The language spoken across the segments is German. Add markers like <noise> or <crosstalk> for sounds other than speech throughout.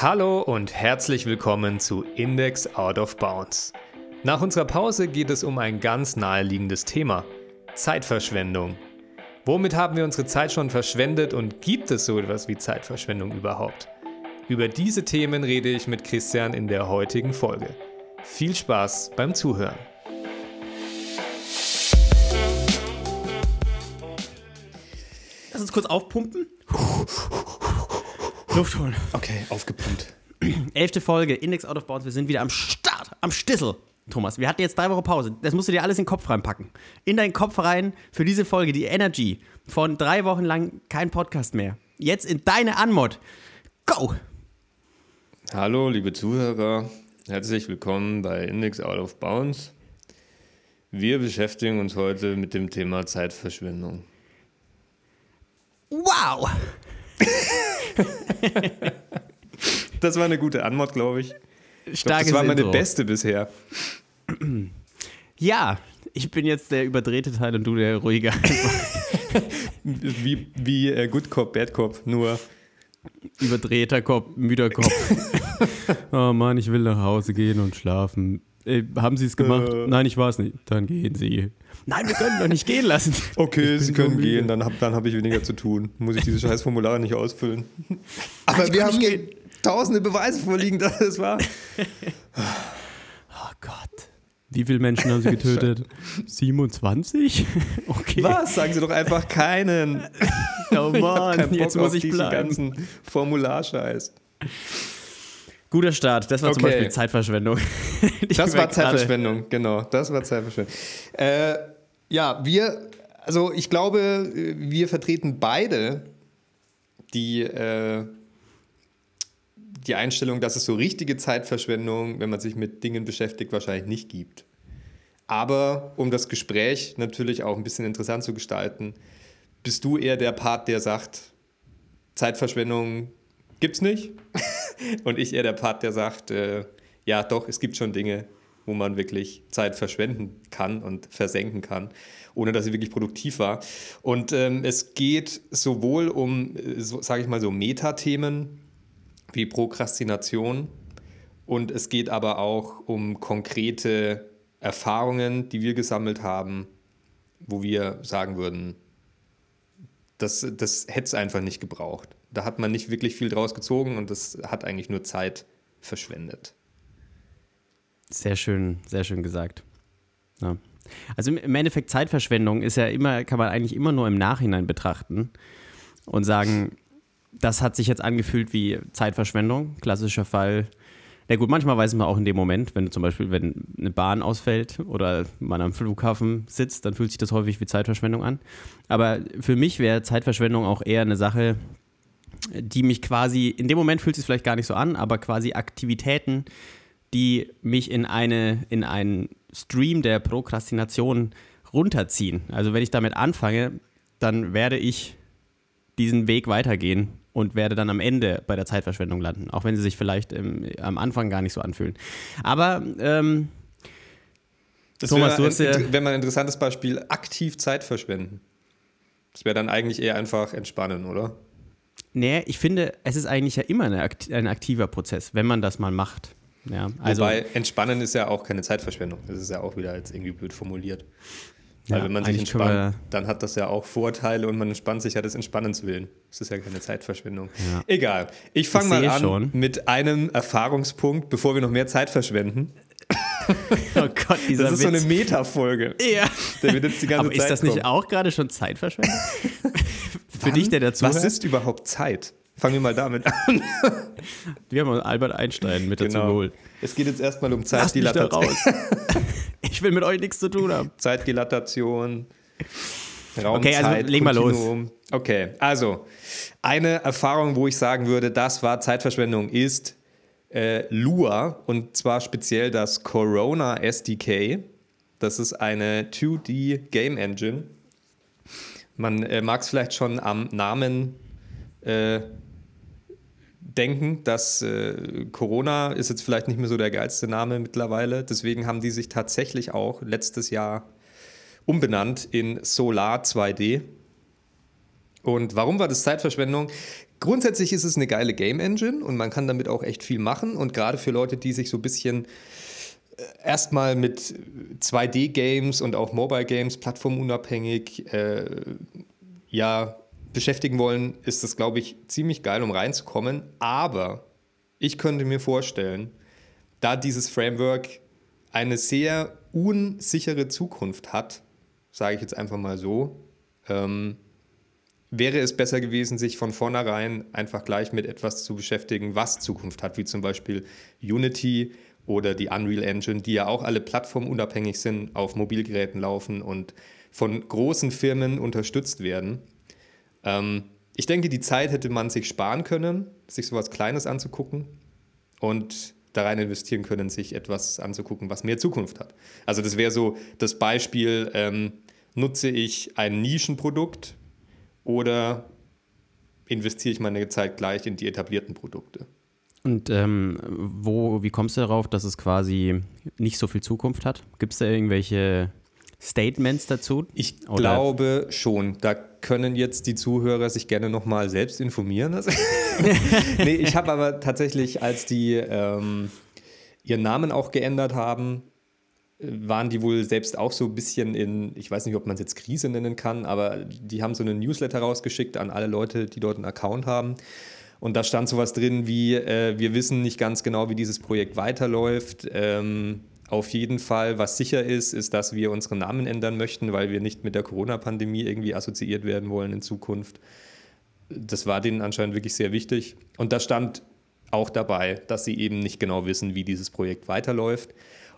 Hallo und herzlich willkommen zu Index Out of Bounds. Nach unserer Pause geht es um ein ganz naheliegendes Thema: Zeitverschwendung. Womit haben wir unsere Zeit schon verschwendet und gibt es so etwas wie Zeitverschwendung überhaupt? Über diese Themen rede ich mit Christian in der heutigen Folge. Viel Spaß beim Zuhören. Lass uns kurz aufpumpen. Luft holen. Okay, aufgepumpt. Elfte Folge, Index Out of Bounds. Wir sind wieder am Start, am Stissel. Thomas, wir hatten jetzt drei Wochen Pause. Das musst du dir alles in den Kopf reinpacken. In deinen Kopf rein für diese Folge, die Energy. Von drei Wochen lang kein Podcast mehr. Jetzt in deine Anmod. Go! Hallo, liebe Zuhörer. Herzlich willkommen bei Index Out of Bounds. Wir beschäftigen uns heute mit dem Thema Zeitverschwendung. Wow! <laughs> das war eine gute Antwort, glaube ich. ich glaub, das war meine Intro. beste bisher. Ja, ich bin jetzt der überdrehte Teil und du der ruhige. <laughs> wie wie äh, Good Cop, Bad Cop, nur überdrehter Kopf, müder Kopf. <laughs> oh Mann, ich will nach Hause gehen und schlafen. Ey, haben Sie es gemacht? Äh. Nein, ich war es nicht. Dann gehen Sie. Nein, wir können doch nicht gehen lassen. <laughs> Okay, Sie können gehen, dann habe dann hab ich weniger zu tun. Muss ich diese scheiß Formulare nicht ausfüllen. <laughs> Aber Nein, wir haben hier tausende Beweise vorliegen, dass es war. oh Gott. Wie viele Menschen haben Sie getötet? <laughs> 27? Okay. Was? Sagen Sie doch einfach keinen. Oh Mann, jetzt muss ich bleiben. ganzen Formularscheiß. Guter Start. Das war okay. zum Beispiel Zeitverschwendung. <laughs> das war Zeitverschwendung, genau. Das war Zeitverschwendung. Äh, ja, wir, also ich glaube, wir vertreten beide die, äh, die Einstellung, dass es so richtige Zeitverschwendung, wenn man sich mit Dingen beschäftigt, wahrscheinlich nicht gibt. Aber um das Gespräch natürlich auch ein bisschen interessant zu gestalten, bist du eher der Part, der sagt, Zeitverschwendung gibt's nicht. <laughs> Und ich eher der Part, der sagt, äh, ja doch, es gibt schon Dinge, wo man wirklich Zeit verschwenden kann und versenken kann, ohne dass sie wirklich produktiv war. Und ähm, es geht sowohl um, äh, so, sage ich mal, so Metathemen wie Prokrastination und es geht aber auch um konkrete Erfahrungen, die wir gesammelt haben, wo wir sagen würden, das, das hätte es einfach nicht gebraucht. Da hat man nicht wirklich viel draus gezogen und das hat eigentlich nur Zeit verschwendet. Sehr schön, sehr schön gesagt. Ja. Also im Endeffekt Zeitverschwendung ist ja immer, kann man eigentlich immer nur im Nachhinein betrachten und sagen, das hat sich jetzt angefühlt wie Zeitverschwendung. Klassischer Fall. Na gut, manchmal weiß man auch in dem Moment, wenn zum Beispiel, wenn eine Bahn ausfällt oder man am Flughafen sitzt, dann fühlt sich das häufig wie Zeitverschwendung an. Aber für mich wäre Zeitverschwendung auch eher eine Sache, die mich quasi, in dem Moment fühlt es sich vielleicht gar nicht so an, aber quasi Aktivitäten, die mich in, eine, in einen Stream der Prokrastination runterziehen. Also wenn ich damit anfange, dann werde ich diesen Weg weitergehen und werde dann am Ende bei der Zeitverschwendung landen, auch wenn sie sich vielleicht im, am Anfang gar nicht so anfühlen. Aber ähm, das Thomas, du hast ja, wenn man ein interessantes Beispiel aktiv Zeit verschwenden. Das wäre dann eigentlich eher einfach entspannen, oder? Nee, ich finde, es ist eigentlich ja immer eine, ein aktiver Prozess, wenn man das mal macht. Ja, also, Wobei Entspannen ist ja auch keine Zeitverschwendung. Das ist ja auch wieder jetzt irgendwie blöd formuliert. Weil ja, wenn man sich entspannt, dann hat das ja auch Vorteile und man entspannt sich ja des Entspannens willen. Das ist ja keine Zeitverschwendung. Ja. Egal. Ich fange mal an schon. mit einem Erfahrungspunkt, bevor wir noch mehr Zeit verschwenden. <laughs> oh Gott, dieser Das ist Witz. so eine Metafolge. Ja. Der wird jetzt die ganze Aber Zeit ist das nicht kommen. auch gerade schon Zeitverschwendung? <laughs> Für dich, der dazu. Was ist überhaupt Zeit? Fangen wir mal damit an. <laughs> Wir haben Albert Einstein mit dazu genau. geholt. Es geht jetzt erstmal um Zeitdilatation. <laughs> ich will mit euch nichts zu tun haben. Zeitdilatation. Raum, okay, also Zeit, leg mal los. Okay, also eine Erfahrung, wo ich sagen würde, das war Zeitverschwendung, ist äh, Lua und zwar speziell das Corona SDK. Das ist eine 2D Game Engine man äh, mag es vielleicht schon am Namen äh, denken, dass äh, Corona ist jetzt vielleicht nicht mehr so der geilste Name mittlerweile. Deswegen haben die sich tatsächlich auch letztes Jahr umbenannt in Solar 2D. Und warum war das Zeitverschwendung? Grundsätzlich ist es eine geile Game Engine und man kann damit auch echt viel machen. Und gerade für Leute, die sich so ein bisschen erstmal mit 2D-Games und auch Mobile-Games plattformunabhängig äh, ja, beschäftigen wollen, ist das, glaube ich, ziemlich geil, um reinzukommen. Aber ich könnte mir vorstellen, da dieses Framework eine sehr unsichere Zukunft hat, sage ich jetzt einfach mal so, ähm, wäre es besser gewesen, sich von vornherein einfach gleich mit etwas zu beschäftigen, was Zukunft hat, wie zum Beispiel Unity oder die Unreal Engine, die ja auch alle plattformunabhängig sind, auf Mobilgeräten laufen und von großen Firmen unterstützt werden. Ähm, ich denke, die Zeit hätte man sich sparen können, sich sowas Kleines anzugucken und da rein investieren können, sich etwas anzugucken, was mehr Zukunft hat. Also das wäre so das Beispiel, ähm, nutze ich ein Nischenprodukt oder investiere ich meine Zeit gleich in die etablierten Produkte? Und ähm, wo, wie kommst du darauf, dass es quasi nicht so viel Zukunft hat? Gibt es da irgendwelche Statements dazu? Ich Oder? glaube schon. Da können jetzt die Zuhörer sich gerne nochmal selbst informieren. <laughs> nee, ich habe aber tatsächlich, als die ähm, ihren Namen auch geändert haben, waren die wohl selbst auch so ein bisschen in, ich weiß nicht, ob man es jetzt Krise nennen kann, aber die haben so einen Newsletter rausgeschickt an alle Leute, die dort einen Account haben. Und da stand sowas drin wie, äh, wir wissen nicht ganz genau, wie dieses Projekt weiterläuft. Ähm, auf jeden Fall, was sicher ist, ist, dass wir unseren Namen ändern möchten, weil wir nicht mit der Corona-Pandemie irgendwie assoziiert werden wollen in Zukunft. Das war denen anscheinend wirklich sehr wichtig. Und da stand auch dabei, dass sie eben nicht genau wissen, wie dieses Projekt weiterläuft.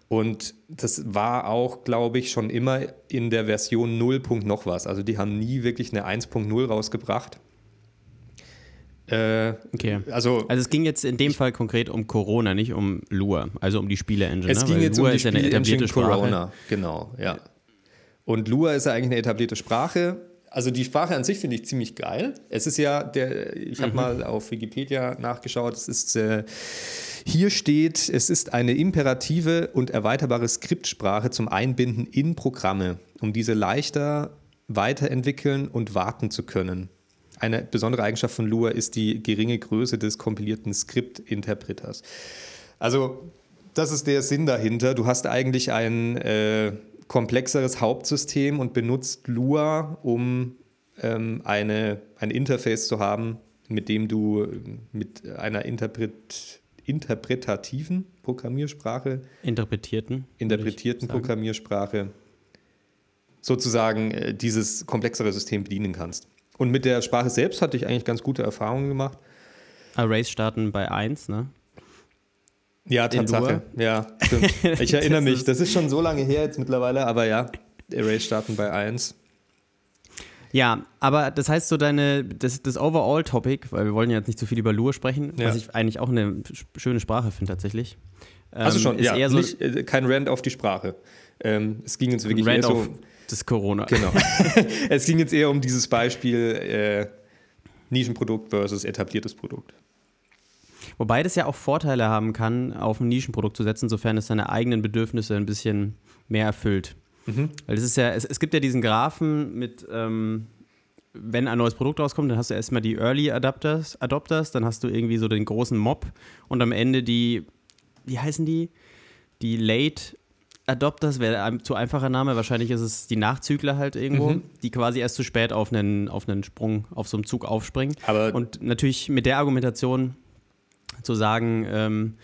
Und das war auch, glaube ich, schon immer in der Version 0. noch was. Also die haben nie wirklich eine 1.0 rausgebracht. Äh, okay. Also, also es ging jetzt in dem Fall konkret um Corona, nicht um Lua, also um die Spiele-Engine. Es ne? ging Weil jetzt Lua um die Spiele-Engine Corona, genau, ja. Und Lua ist ja eigentlich eine etablierte Sprache. Also die Sprache an sich finde ich ziemlich geil. Es ist ja der, ich habe mhm. mal auf Wikipedia nachgeschaut, es ist äh, hier steht, es ist eine imperative und erweiterbare Skriptsprache zum Einbinden in Programme, um diese leichter weiterentwickeln und warten zu können. Eine besondere Eigenschaft von Lua ist die geringe Größe des kompilierten Skriptinterpreters. Also das ist der Sinn dahinter. Du hast eigentlich ein äh, komplexeres Hauptsystem und benutzt Lua, um ähm, eine, ein Interface zu haben, mit dem du mit einer Interpret, interpretativen Programmiersprache, interpretierten, interpretierten Programmiersprache sozusagen äh, dieses komplexere System bedienen kannst. Und mit der Sprache selbst hatte ich eigentlich ganz gute Erfahrungen gemacht. Arrays starten bei 1, ne? Ja, Tatsache. Ja, stimmt. <laughs> Ich erinnere mich. Das ist schon so lange her jetzt mittlerweile, aber ja, Arrays starten bei 1. Ja, aber das heißt so deine, das, das Overall-Topic, weil wir wollen ja jetzt nicht zu so viel über Lua sprechen, ja. was ich eigentlich auch eine schöne Sprache finde tatsächlich. Ähm, also schon, ja, eher so nicht, äh, kein Rand auf die Sprache. Ähm, es ging uns wirklich Rand eher so... Das Corona. Genau. <laughs> es ging jetzt eher um dieses Beispiel äh, Nischenprodukt versus etabliertes Produkt. Wobei das ja auch Vorteile haben kann, auf ein Nischenprodukt zu setzen, sofern es seine eigenen Bedürfnisse ein bisschen mehr erfüllt. Mhm. Weil es ist ja, es, es gibt ja diesen Graphen mit, ähm, wenn ein neues Produkt rauskommt, dann hast du erstmal die Early Adapters, Adopters, dann hast du irgendwie so den großen Mob und am Ende die, wie heißen die? Die Late Adopters wäre ein zu einfacher Name. Wahrscheinlich ist es die Nachzügler halt irgendwo, mhm. die quasi erst zu spät auf einen, auf einen Sprung, auf so einem Zug aufspringen. Aber und natürlich mit der Argumentation zu sagen, ähm,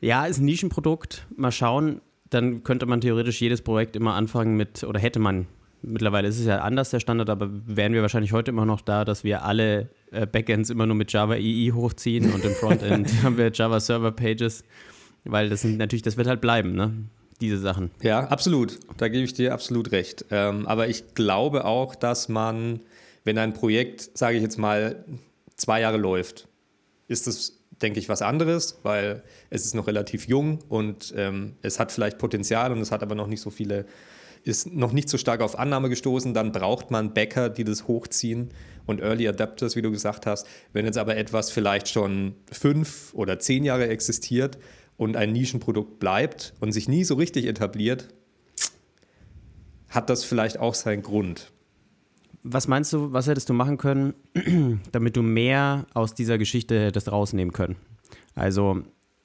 ja, ist ein Nischenprodukt, mal schauen, dann könnte man theoretisch jedes Projekt immer anfangen mit, oder hätte man, mittlerweile ist es ja anders der Standard, aber wären wir wahrscheinlich heute immer noch da, dass wir alle äh, Backends immer nur mit Java EE hochziehen und im Frontend <laughs> haben wir Java Server Pages, weil das sind natürlich, das wird halt bleiben, ne? Diese Sachen. Ja, absolut. Da gebe ich dir absolut recht. Ähm, aber ich glaube auch, dass man, wenn ein Projekt, sage ich jetzt mal, zwei Jahre läuft, ist es, denke ich, was anderes, weil es ist noch relativ jung und ähm, es hat vielleicht Potenzial und es hat aber noch nicht so viele, ist noch nicht so stark auf Annahme gestoßen. Dann braucht man Bäcker, die das hochziehen und Early Adapters, wie du gesagt hast. Wenn jetzt aber etwas vielleicht schon fünf oder zehn Jahre existiert, und ein Nischenprodukt bleibt und sich nie so richtig etabliert, hat das vielleicht auch seinen Grund. was meinst du, was hättest du machen können, <clears throat> damit du mehr aus dieser Geschichte hättest rausnehmen können? Also,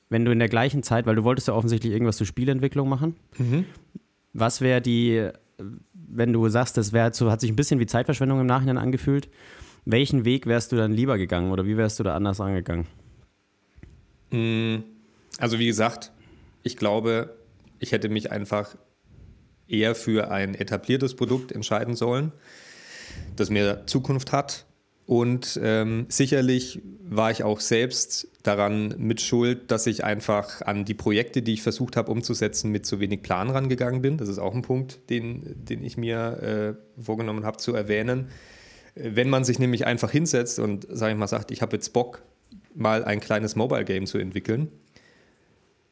wenn du in der gleichen Zeit, weil du wolltest ja offensichtlich irgendwas zur Spielentwicklung machen, mhm. was wäre die, wenn du sagst, das wäre so, hat sich ein bisschen wie Zeitverschwendung im Nachhinein angefühlt, welchen Weg wärst du dann lieber gegangen oder wie wärst du da anders angegangen? Mm, also wie gesagt, ich glaube, ich hätte mich einfach eher für ein etabliertes Produkt entscheiden sollen, das mehr Zukunft hat. Und ähm, sicherlich war ich auch selbst daran mit Schuld, dass ich einfach an die Projekte, die ich versucht habe umzusetzen, mit zu wenig Plan rangegangen bin. Das ist auch ein Punkt, den, den ich mir äh, vorgenommen habe zu erwähnen. Wenn man sich nämlich einfach hinsetzt und, sage ich mal, sagt, ich habe jetzt Bock, mal ein kleines Mobile Game zu entwickeln,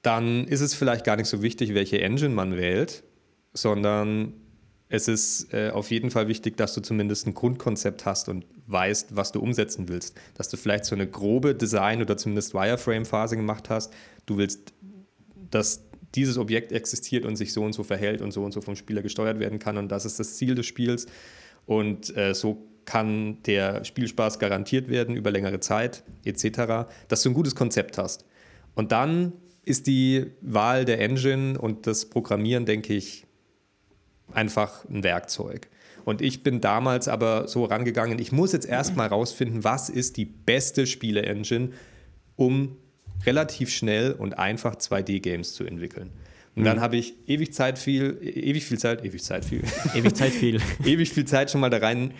dann ist es vielleicht gar nicht so wichtig, welche Engine man wählt, sondern es ist äh, auf jeden Fall wichtig, dass du zumindest ein Grundkonzept hast und weißt, was du umsetzen willst. Dass du vielleicht so eine grobe Design- oder zumindest Wireframe-Phase gemacht hast. Du willst, dass dieses Objekt existiert und sich so und so verhält und so und so vom Spieler gesteuert werden kann und das ist das Ziel des Spiels. Und äh, so kann der Spielspaß garantiert werden über längere Zeit etc., dass du ein gutes Konzept hast. Und dann ist die Wahl der Engine und das Programmieren, denke ich, einfach ein Werkzeug. Und ich bin damals aber so rangegangen, ich muss jetzt erstmal rausfinden, was ist die beste Spiele-Engine, um relativ schnell und einfach 2D-Games zu entwickeln. Und dann mhm. habe ich ewig Zeit viel, ewig viel Zeit, ewig Zeit viel. <laughs> Ewig Zeit viel. <laughs> ewig viel Zeit schon mal da rein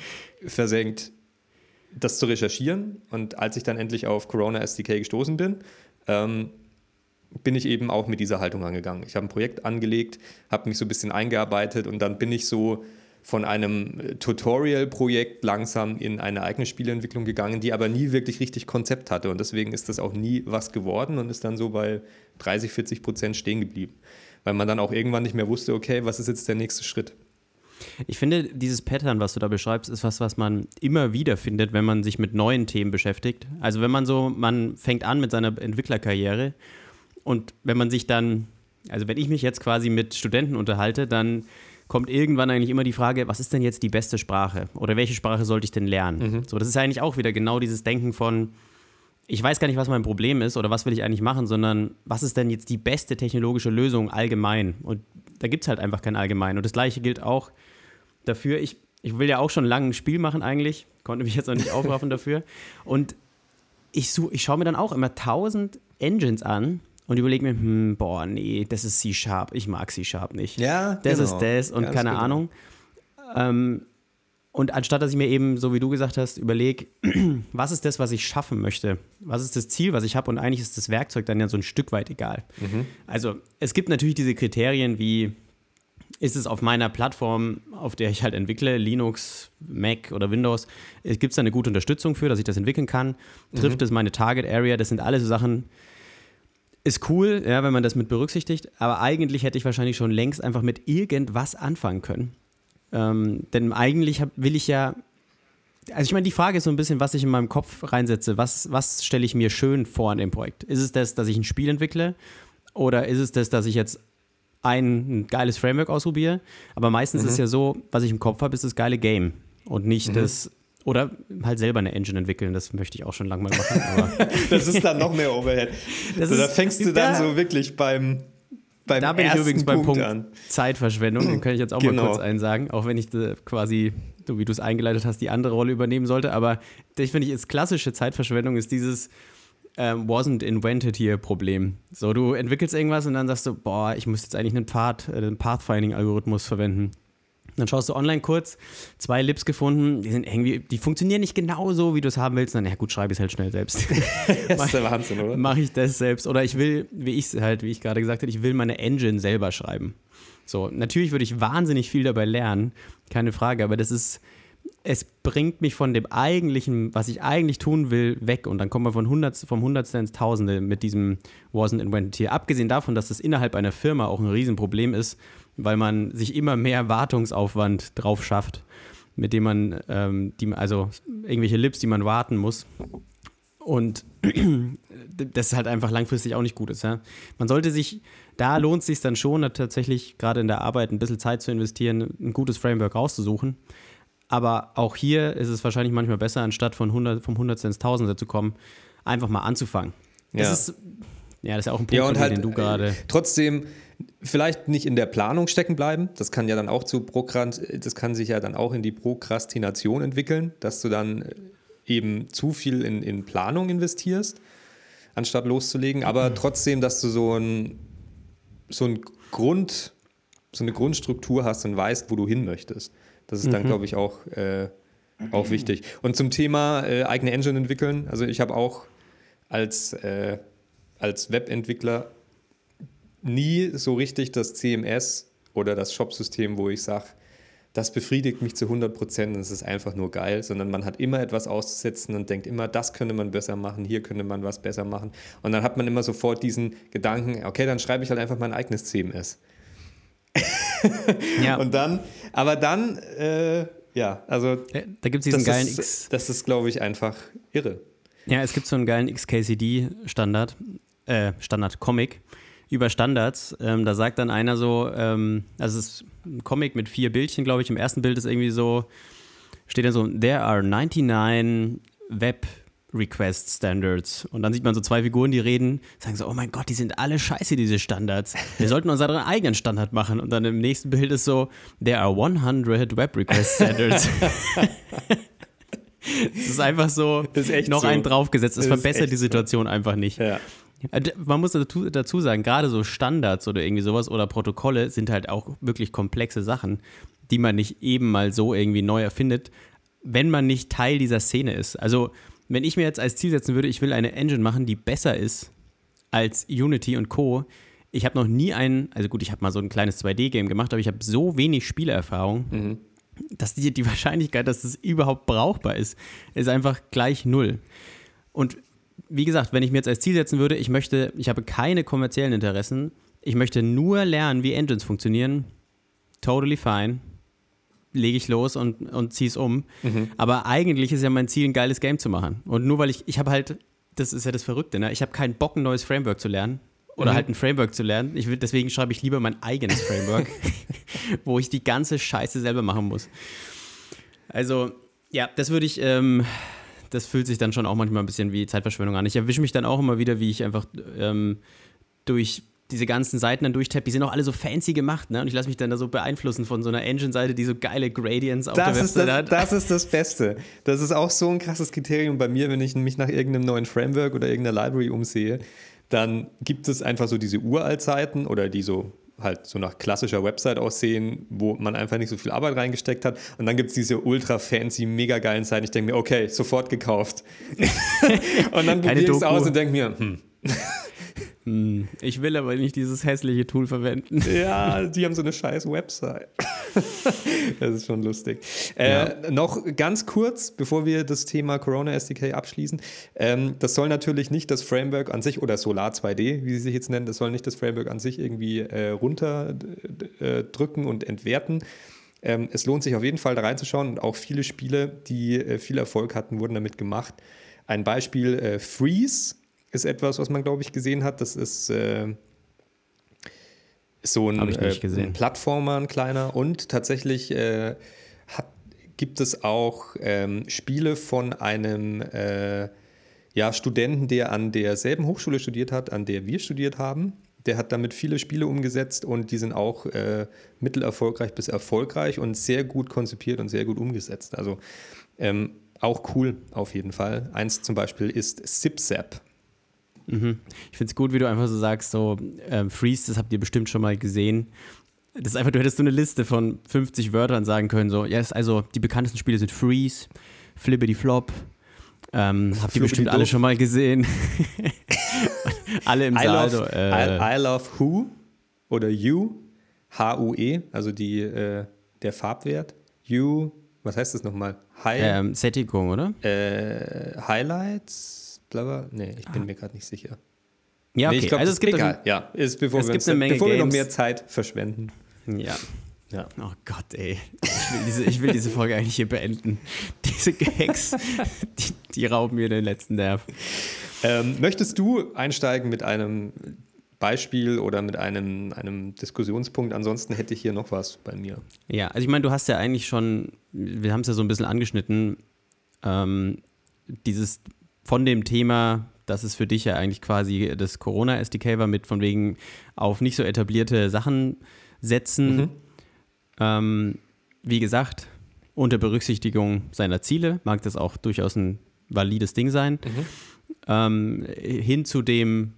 versenkt, das zu recherchieren. Und als ich dann endlich auf Corona SDK gestoßen bin, ähm, bin ich eben auch mit dieser Haltung angegangen. Ich habe ein Projekt angelegt, habe mich so ein bisschen eingearbeitet und dann bin ich so von einem äh, Tutorial-Projekt langsam in eine eigene Spieleentwicklung gegangen, die aber nie wirklich richtig Konzept hatte. Und deswegen ist das auch nie was geworden und ist dann so bei 30, 40 Prozent stehen geblieben. Weil man dann auch irgendwann nicht mehr wusste, okay, was ist jetzt der nächste Schritt? Ich finde, dieses Pattern, was du da beschreibst, ist was, was man immer wieder findet, wenn man sich mit neuen Themen beschäftigt. Also wenn man so, man fängt an mit seiner Entwicklerkarriere und wenn man sich dann, also wenn ich mich jetzt quasi mit Studenten unterhalte, dann kommt irgendwann eigentlich immer die Frage, was ist denn jetzt die beste Sprache? Oder welche Sprache sollte ich denn lernen? Mhm. So, das ist eigentlich auch wieder genau dieses Denken von, ich weiß gar nicht, was mein Problem ist oder was will ich eigentlich machen, sondern was ist denn jetzt die beste technologische Lösung allgemein? Und da gibt es halt einfach kein Allgemein. Und das gleiche gilt auch dafür. Ich, ich will ja auch schon lange ein Spiel machen eigentlich, konnte mich jetzt noch nicht <laughs> aufraffen dafür. Und ich, ich schaue mir dann auch immer tausend Engines an und überlege mir, hm, boah, nee, das ist C-Sharp, ich mag C-Sharp nicht. Ja, Das genau. ist das und Ganz keine genau. Ahnung. Ähm, und anstatt dass ich mir eben, so wie du gesagt hast, überlege, <clears throat> was ist das, was ich schaffen möchte? Was ist das Ziel, was ich habe? Und eigentlich ist das Werkzeug dann ja so ein Stück weit egal. Mhm. Also es gibt natürlich diese Kriterien wie, ist es auf meiner Plattform, auf der ich halt entwickle, Linux, Mac oder Windows, gibt es da eine gute Unterstützung für, dass ich das entwickeln kann? Trifft mhm. es meine Target Area? Das sind alles so Sachen, ist cool, ja, wenn man das mit berücksichtigt, aber eigentlich hätte ich wahrscheinlich schon längst einfach mit irgendwas anfangen können. Ähm, denn eigentlich hab, will ich ja, also ich meine, die Frage ist so ein bisschen, was ich in meinem Kopf reinsetze. Was, was stelle ich mir schön vor an dem Projekt? Ist es das, dass ich ein Spiel entwickle? Oder ist es das, dass ich jetzt ein, ein geiles Framework ausprobiere? Aber meistens mhm. ist ja so, was ich im Kopf habe, ist das geile Game und nicht mhm. das oder halt selber eine Engine entwickeln, das möchte ich auch schon lange mal machen. <laughs> das ist dann noch mehr Overhead. <laughs> Also, da fängst du <laughs> dann so wirklich beim, beim Da bin ich übrigens beim Punkt, Punkt. Zeitverschwendung, den kann ich jetzt auch genau. mal kurz einsagen, auch wenn ich quasi, so wie du es eingeleitet hast, die andere Rolle übernehmen sollte. Aber ich finde, ist klassische Zeitverschwendung ist dieses ähm, wasn't invented hier Problem. So, du entwickelst irgendwas und dann sagst du, boah, ich muss jetzt eigentlich einen Pfad, äh, einen Pathfinding-Algorithmus verwenden. Dann schaust du online kurz, zwei Lips gefunden, die sind irgendwie, die funktionieren nicht genau so, wie du es haben willst. Dann, ja gut, schreibe ich es halt schnell selbst. <laughs> das ist der Wahnsinn, oder? Mache ich das selbst. Oder ich will, wie ich halt, wie ich gerade gesagt habe, ich will meine Engine selber schreiben. So, natürlich würde ich wahnsinnig viel dabei lernen, keine Frage, aber das ist, es bringt mich von dem eigentlichen, was ich eigentlich tun will, weg. Und dann kommt man von Hundert, vom Hundertste ins Tausende mit diesem Wasn't Invented Here. Abgesehen davon, dass das innerhalb einer Firma auch ein Riesenproblem ist, weil man sich immer mehr Wartungsaufwand drauf schafft, mit dem man, ähm, die, also irgendwelche Lips, die man warten muss. Und <clears throat> das halt einfach langfristig auch nicht gut ist. Ja? Man sollte sich, da lohnt es sich dann schon tatsächlich gerade in der Arbeit ein bisschen Zeit zu investieren, ein gutes Framework rauszusuchen. Aber auch hier ist es wahrscheinlich manchmal besser, anstatt von 100, vom Hundertste ins Tausende zu kommen, einfach mal anzufangen. Das Ja. ist, ja, das ist auch ein Punkt, Ja, und halt den du gerade. äh, trotzdem vielleicht nicht in der Planung stecken bleiben. Das kann ja dann auch zu Prokrast das kann sich ja dann auch in die Prokrastination entwickeln, dass du dann äh, eben zu viel in, in Planung investierst, anstatt loszulegen. Aber trotzdem, dass du so ein, so ein Grund, so eine Grundstruktur hast und weißt, wo du hin möchtest. Das ist dann, glaube ich, auch, äh, auch wichtig. Und zum Thema äh, eigene Engine entwickeln, also ich habe auch als, äh, als Webentwickler nie so richtig das CMS oder das Shop-System, wo ich sage, das befriedigt mich zu 100 Prozent und es ist einfach nur geil, sondern man hat immer etwas auszusetzen und denkt immer, das könnte man besser machen, hier könnte man was besser machen. Und dann hat man immer sofort diesen Gedanken, okay, dann schreibe ich halt einfach mein eigenes CMS. Ja, <laughs> Und dann, aber dann, äh, ja, also äh, da gibt es diesen das geilen ist, X. das ist, glaube ich, einfach irre. Ja, es gibt so einen geilen XKCD-Standard, äh, Standard-Comic über Standards. Ähm, da sagt dann einer so, ähm, also es ist ein Comic mit vier Bildchen, glaube ich. Im ersten Bild ist irgendwie so, steht dann so, there are 99 Web Request Standards. Und dann sieht man so zwei Figuren, die reden, sagen so, oh mein Gott, die sind alle scheiße, diese Standards. Wir sollten unseren eigenen Standard machen. Und dann im nächsten Bild ist so, there are 100 Web Request Standards. <laughs> Es ist einfach so, noch so. einen draufgesetzt. Es verbessert die Situation einfach nicht. Ja. Äh, Man muss dazu, dazu sagen, gerade so Standards oder irgendwie sowas oder Protokolle sind halt auch wirklich komplexe Sachen, die man nicht eben mal so irgendwie neu erfindet, wenn man nicht Teil dieser Szene ist. Also, wenn ich mir jetzt als Ziel setzen würde, ich will eine Engine machen, die besser ist als Unity und Co. Ich habe noch nie einen, also gut, ich habe mal so ein kleines 2D-Game gemacht, aber ich habe so wenig Spielerfahrung, dass die, die Wahrscheinlichkeit, dass es überhaupt brauchbar ist, ist einfach gleich null. Und wie gesagt, wenn ich mir jetzt als Ziel setzen würde, ich möchte, ich habe keine kommerziellen Interessen, ich möchte nur lernen, wie Engines funktionieren, totally fine. Lege ich los und, und ziehe es um. Aber eigentlich ist ja mein Ziel, ein geiles Game zu machen. Und nur weil ich, ich habe halt, das ist ja das Verrückte, ne? ich habe keinen Bock, ein neues Framework zu lernen. Oder halt ein Framework zu lernen. Ich will, deswegen schreibe ich lieber mein eigenes Framework, <laughs> wo ich die ganze Scheiße selber machen muss. Also, ja, das würde ich, ähm, das fühlt sich dann schon auch manchmal ein bisschen wie Zeitverschwendung an. Ich erwische mich dann auch immer wieder, wie ich einfach ähm, durch diese ganzen Seiten dann durchtappe. Die sind auch alle so fancy gemacht, ne? Und ich lasse mich dann da so beeinflussen von so einer Engine-Seite, die so geile Gradients auf der Das ist Webseite das, hat. das ist das Beste. Das ist auch so ein krasses Kriterium bei mir, wenn ich mich nach irgendeinem neuen Framework oder irgendeiner Library umsehe, dann gibt es einfach so diese Uralt-Seiten oder die so halt so nach klassischer Website aussehen, wo man einfach nicht so viel Arbeit reingesteckt hat. Und dann gibt es diese ultra fancy, mega geilen Seiten. Ich denke mir, okay, sofort gekauft. <laughs> und dann probiere ich es aus und denke mir, hm, Hm, ich will aber nicht dieses hässliche Tool verwenden. <laughs> Ja, die haben so eine scheiß Website. <laughs> das ist schon lustig. Äh, Noch ganz kurz, bevor wir das Thema Corona SDK abschließen. Ähm, das soll natürlich nicht das Framework an sich oder Solar 2D, wie sie sich jetzt nennen, das soll nicht das Framework an sich irgendwie äh, runterdrücken und entwerten. Ähm, es lohnt sich auf jeden Fall da reinzuschauen und auch viele Spiele, die äh, viel Erfolg hatten, wurden damit gemacht. Ein Beispiel äh, Freeze ist etwas, was man, glaube ich, gesehen hat. Das ist äh, so ein, äh, ein Plattformer, ein kleiner. Und tatsächlich äh, hat, gibt es auch ähm, Spiele von einem äh, ja, Studenten, der an derselben Hochschule studiert hat, an der wir studiert haben. Der hat damit viele Spiele umgesetzt und die sind auch äh, mittelerfolgreich bis erfolgreich und sehr gut konzipiert und sehr gut umgesetzt. Also ähm, auch cool auf jeden Fall. Eins zum Beispiel ist SipSap. Mhm. Ich finde es gut, wie du einfach so sagst, so ähm, Freeze, das habt ihr bestimmt schon mal gesehen. Das ist einfach, du hättest so eine Liste von 50 Wörtern sagen können, so, ja, yes, also die bekanntesten Spiele sind Freeze, Flippity Flop, ähm, habt ihr bestimmt alle schon mal gesehen. <laughs> alle im I Saal. love, äh, I, I love Who oder You, H-U-E, also die, äh, der Farbwert. You, was heißt das nochmal? High, ähm, Sättigung, oder? äh, Highlights, bla bla. Nee, ich bin mir gerade nicht sicher. Ja, okay. Nee, ich glaub, also es gibt egal. ja, ist, bevor es wir, gibt uns, eine Menge bevor wir noch mehr Zeit verschwenden. Ja. Ja. Oh Gott, ey. Ich will diese, ich will diese Folge eigentlich hier beenden. <laughs> Diese Gags, die, die rauben mir den letzten Nerv. Ähm, möchtest du einsteigen mit einem Beispiel oder mit einem, einem Diskussionspunkt. Ansonsten hätte ich hier noch was bei mir. Ja, also ich meine, du hast ja eigentlich schon, wir haben es ja so ein bisschen angeschnitten, ähm, dieses von dem Thema, dass es für dich ja eigentlich quasi das Corona-SDK war, mit von wegen auf nicht so etablierte Sachen setzen. Mhm. Ähm, wie gesagt, unter Berücksichtigung seiner Ziele mag das auch durchaus ein valides Ding sein. Mhm. Ähm, hin zu dem,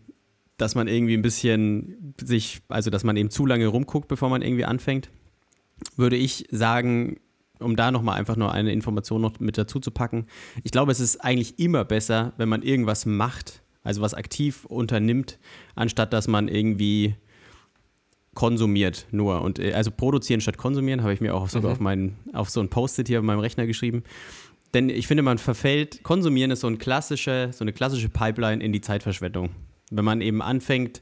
dass man irgendwie ein bisschen sich, also dass man eben zu lange rumguckt, bevor man irgendwie anfängt, würde ich sagen, um da nochmal einfach nur eine Information noch mit dazu zu packen. Ich glaube, es ist eigentlich immer besser, wenn man irgendwas macht, also was aktiv unternimmt, anstatt dass man irgendwie konsumiert nur. Und äh, also produzieren statt konsumieren, habe ich mir auch sogar mhm. auf, meinen, auf so ein Post-it hier auf meinem Rechner geschrieben. Denn ich finde, man verfällt, konsumieren ist so, ein klassische, so eine klassische Pipeline in die Zeitverschwendung. Wenn man eben anfängt,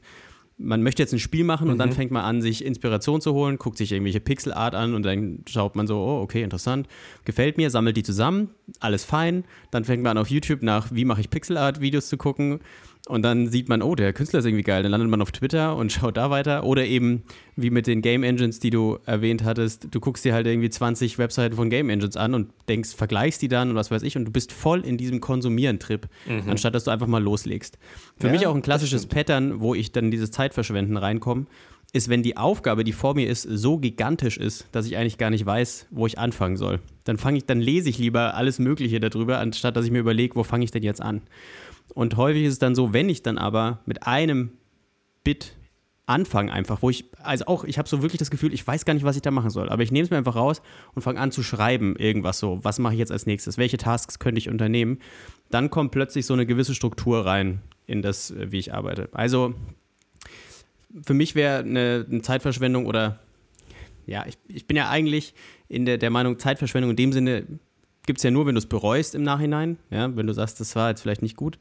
man möchte jetzt ein Spiel machen mhm. und dann mhm. fängt man an, sich Inspiration zu holen, guckt sich irgendwelche Pixelart an und dann schaut man so, oh, okay, interessant, gefällt mir, sammelt die zusammen, alles fein. Dann fängt man an auf YouTube nach, wie mache ich Pixelart-Videos zu gucken und dann sieht man, oh, der Künstler ist irgendwie geil. Dann landet man auf Twitter und <laughs> schaut da weiter. Oder eben wie mit den Game Engines, die du erwähnt hattest. Du guckst dir halt irgendwie 20 Webseiten von Game Engines an und denkst, vergleichst die dann und was weiß ich. Und du bist voll in diesem Konsumieren-Trip, mhm. anstatt dass du einfach mal loslegst. Für ja, mich auch ein klassisches Pattern, wo ich dann dieses Zeitverschwenden reinkomme, ist, wenn die Aufgabe, die vor mir ist, so gigantisch ist, dass ich eigentlich gar nicht weiß, wo ich anfangen soll. Dann fange ich, dann lese ich lieber alles Mögliche darüber, anstatt dass ich mir überlege, wo fange ich denn jetzt an. Und häufig ist es dann so, wenn ich dann aber mit einem Bit anfange einfach, wo ich, also auch, ich habe so wirklich das Gefühl, ich weiß gar nicht, was ich da machen soll, aber ich nehme es mir einfach raus und fange an zu schreiben, irgendwas so, was mache ich jetzt als nächstes, welche Tasks könnte ich unternehmen, dann kommt plötzlich so eine gewisse Struktur rein in das, äh, wie ich arbeite. Also für mich wäre eine, eine, Zeitverschwendung oder ja, ich, ich bin ja eigentlich in der, der Meinung, Zeitverschwendung in dem Sinne gibt es ja nur, wenn du es bereust im Nachhinein, ja, wenn du sagst, das war jetzt vielleicht nicht gut.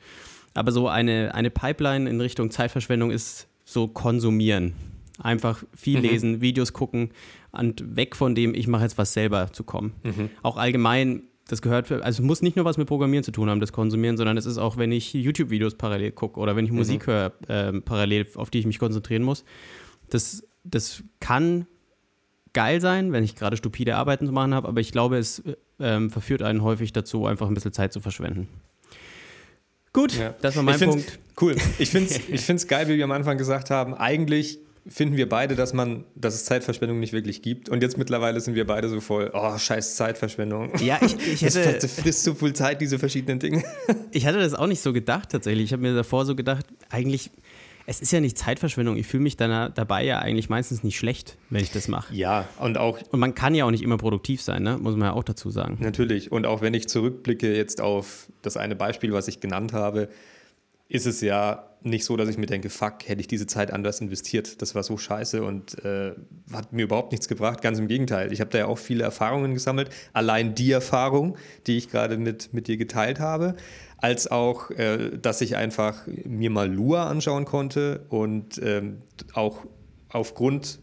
Aber so eine, eine Pipeline in Richtung Zeitverschwendung ist so konsumieren. Einfach viel mhm. lesen, Videos gucken und weg von dem, ich mache jetzt was selber zu kommen. Mhm. Auch allgemein, das gehört, für, also es muss nicht nur was mit Programmieren zu tun haben, das Konsumieren, sondern es ist auch, wenn ich YouTube-Videos parallel gucke oder wenn ich mhm. Musik höre, äh, parallel, auf die ich mich konzentrieren muss. Das, das kann geil sein, wenn ich gerade stupide Arbeiten zu machen habe, aber ich glaube, es ähm, verführt einen häufig dazu, einfach ein bisschen Zeit zu verschwenden. Gut, ja. das war mein Punkt. Cool. Ich finde es <laughs> ich find's geil, wie wir am Anfang gesagt haben. Eigentlich finden wir beide, dass man, dass es Zeitverschwendung nicht wirklich gibt. Und jetzt mittlerweile sind wir beide so voll, oh, scheiß Zeitverschwendung. Ja, ich, ich hätte. Das frisst so viel Zeit, diese verschiedenen Dinge. Ich hatte das auch nicht so gedacht, tatsächlich. Ich habe mir davor so gedacht, eigentlich es ist ja nicht Zeitverschwendung. Ich fühle mich dann dabei ja eigentlich meistens nicht schlecht, wenn ich das mache. Ja, und auch. Und man kann ja auch nicht immer produktiv sein, ne? muss man ja auch dazu sagen. Natürlich. Und auch wenn ich zurückblicke jetzt auf das eine Beispiel, was ich genannt habe, ist es ja nicht so, dass ich mir denke, fuck, hätte ich diese Zeit anders investiert. Das war so scheiße und äh, hat mir überhaupt nichts gebracht. Ganz im Gegenteil. Ich habe da ja auch viele Erfahrungen gesammelt. Allein die Erfahrung, die ich gerade mit, mit dir geteilt habe als auch, äh, dass ich einfach mir mal Lua anschauen konnte und ähm, auch aufgrund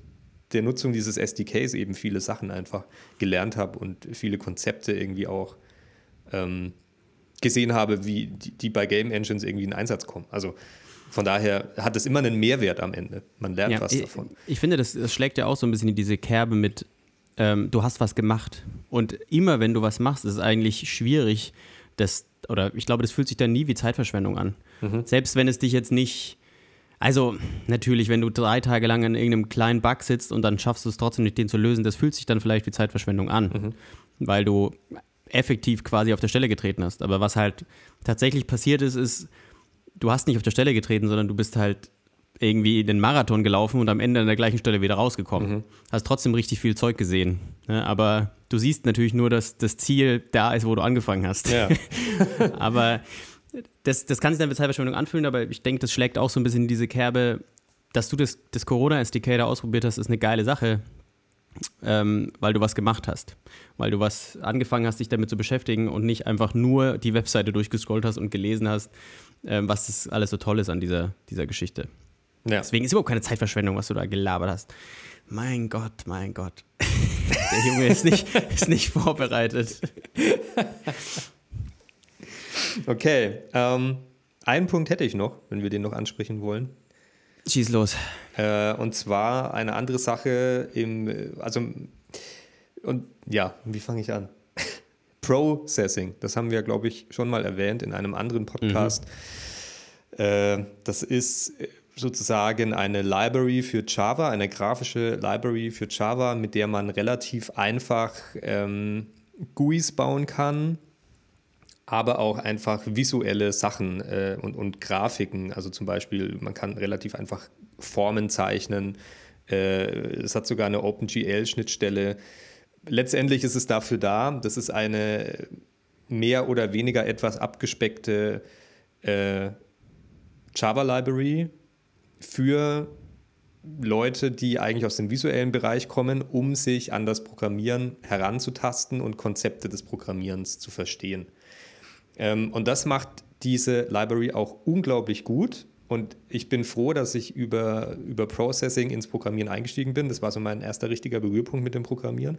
der Nutzung dieses SDKs eben viele Sachen einfach gelernt habe und viele Konzepte irgendwie auch ähm, gesehen habe, wie die, die, bei Game Engines irgendwie in Einsatz kommen. Also von daher hat es immer einen Mehrwert am Ende. Man lernt ja, was ich, davon. Ich finde, das, das, schlägt ja auch so ein bisschen in diese Kerbe mit, ähm, du hast was gemacht. Und immer wenn du was machst, ist es eigentlich schwierig, das oder ich glaube, das fühlt sich dann nie wie Zeitverschwendung an. Mhm. Selbst wenn es dich jetzt nicht. Also, natürlich, wenn du drei Tage lang an irgendeinem kleinen Bug sitzt und dann schaffst du es trotzdem nicht, den zu lösen, das fühlt sich dann vielleicht wie Zeitverschwendung an, mhm. weil du effektiv quasi auf der Stelle getreten hast. Aber was halt tatsächlich passiert ist, ist, du hast nicht auf der Stelle getreten, sondern du bist halt irgendwie den Marathon gelaufen und am Ende an der gleichen Stelle wieder rausgekommen. Mhm. Hast trotzdem richtig viel Zeug gesehen. Ne? Aber du siehst natürlich nur, dass das Ziel da ist, wo du angefangen hast. Ja. <laughs> aber das, das kann sich dann mit Zeitverschwendung anfühlen, aber ich denke, das schlägt auch so ein bisschen in diese Kerbe, dass du das, das Corona-SDK da ausprobiert hast, ist eine geile Sache. Ähm, weil du was gemacht hast, weil du was angefangen hast, dich damit zu beschäftigen und nicht einfach nur die Webseite durchgescrollt hast und gelesen hast, ähm, was das alles so toll ist an dieser, dieser Geschichte. Ja. Deswegen ist überhaupt keine Zeitverschwendung, was du da gelabert hast. Mein Gott, mein Gott. <laughs> Der Junge ist nicht, ist nicht vorbereitet. Okay, ähm, einen Punkt hätte ich noch, wenn wir den noch ansprechen wollen. Schieß los. Äh, und zwar eine andere Sache im, also, und ja, wie fange ich an? <laughs> Processing, das haben wir, glaube ich, schon mal erwähnt in einem anderen Podcast. Mhm. Äh, das ist sozusagen eine Library für Java, eine grafische Library für Java, mit der man relativ einfach ähm, GUIs bauen kann, aber auch einfach visuelle Sachen äh, und, und Grafiken. Also zum Beispiel, man kann relativ einfach Formen zeichnen. Äh, es hat sogar eine OpenGL-Schnittstelle. Letztendlich ist es dafür da, das ist eine mehr oder weniger etwas abgespeckte äh, Java-Library für Leute, die eigentlich aus dem visuellen Bereich kommen, um sich an das Programmieren heranzutasten und Konzepte des Programmierens zu verstehen. Ähm, und das macht diese Library auch unglaublich gut. Und ich bin froh, dass ich über, über Processing ins Programmieren eingestiegen bin. Das war so mein erster richtiger Berührpunkt mit dem Programmieren,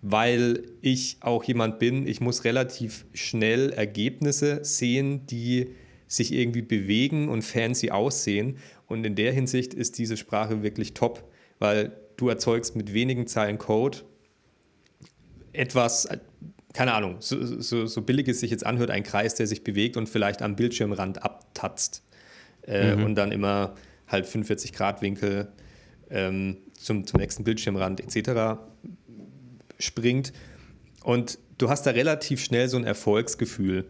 weil ich auch jemand bin, ich muss relativ schnell Ergebnisse sehen, die sich irgendwie bewegen und fancy aussehen. Und in der Hinsicht ist diese Sprache wirklich top, weil du erzeugst mit wenigen Zeilen Code etwas, keine Ahnung, so, so, so, billig es sich jetzt anhört, ein Kreis, der sich bewegt und vielleicht am Bildschirmrand abtatzt äh, mhm. und dann immer halt 45 Grad Winkel ähm, zum, zum nächsten Bildschirmrand etc. springt. Und du hast da relativ schnell so ein Erfolgsgefühl.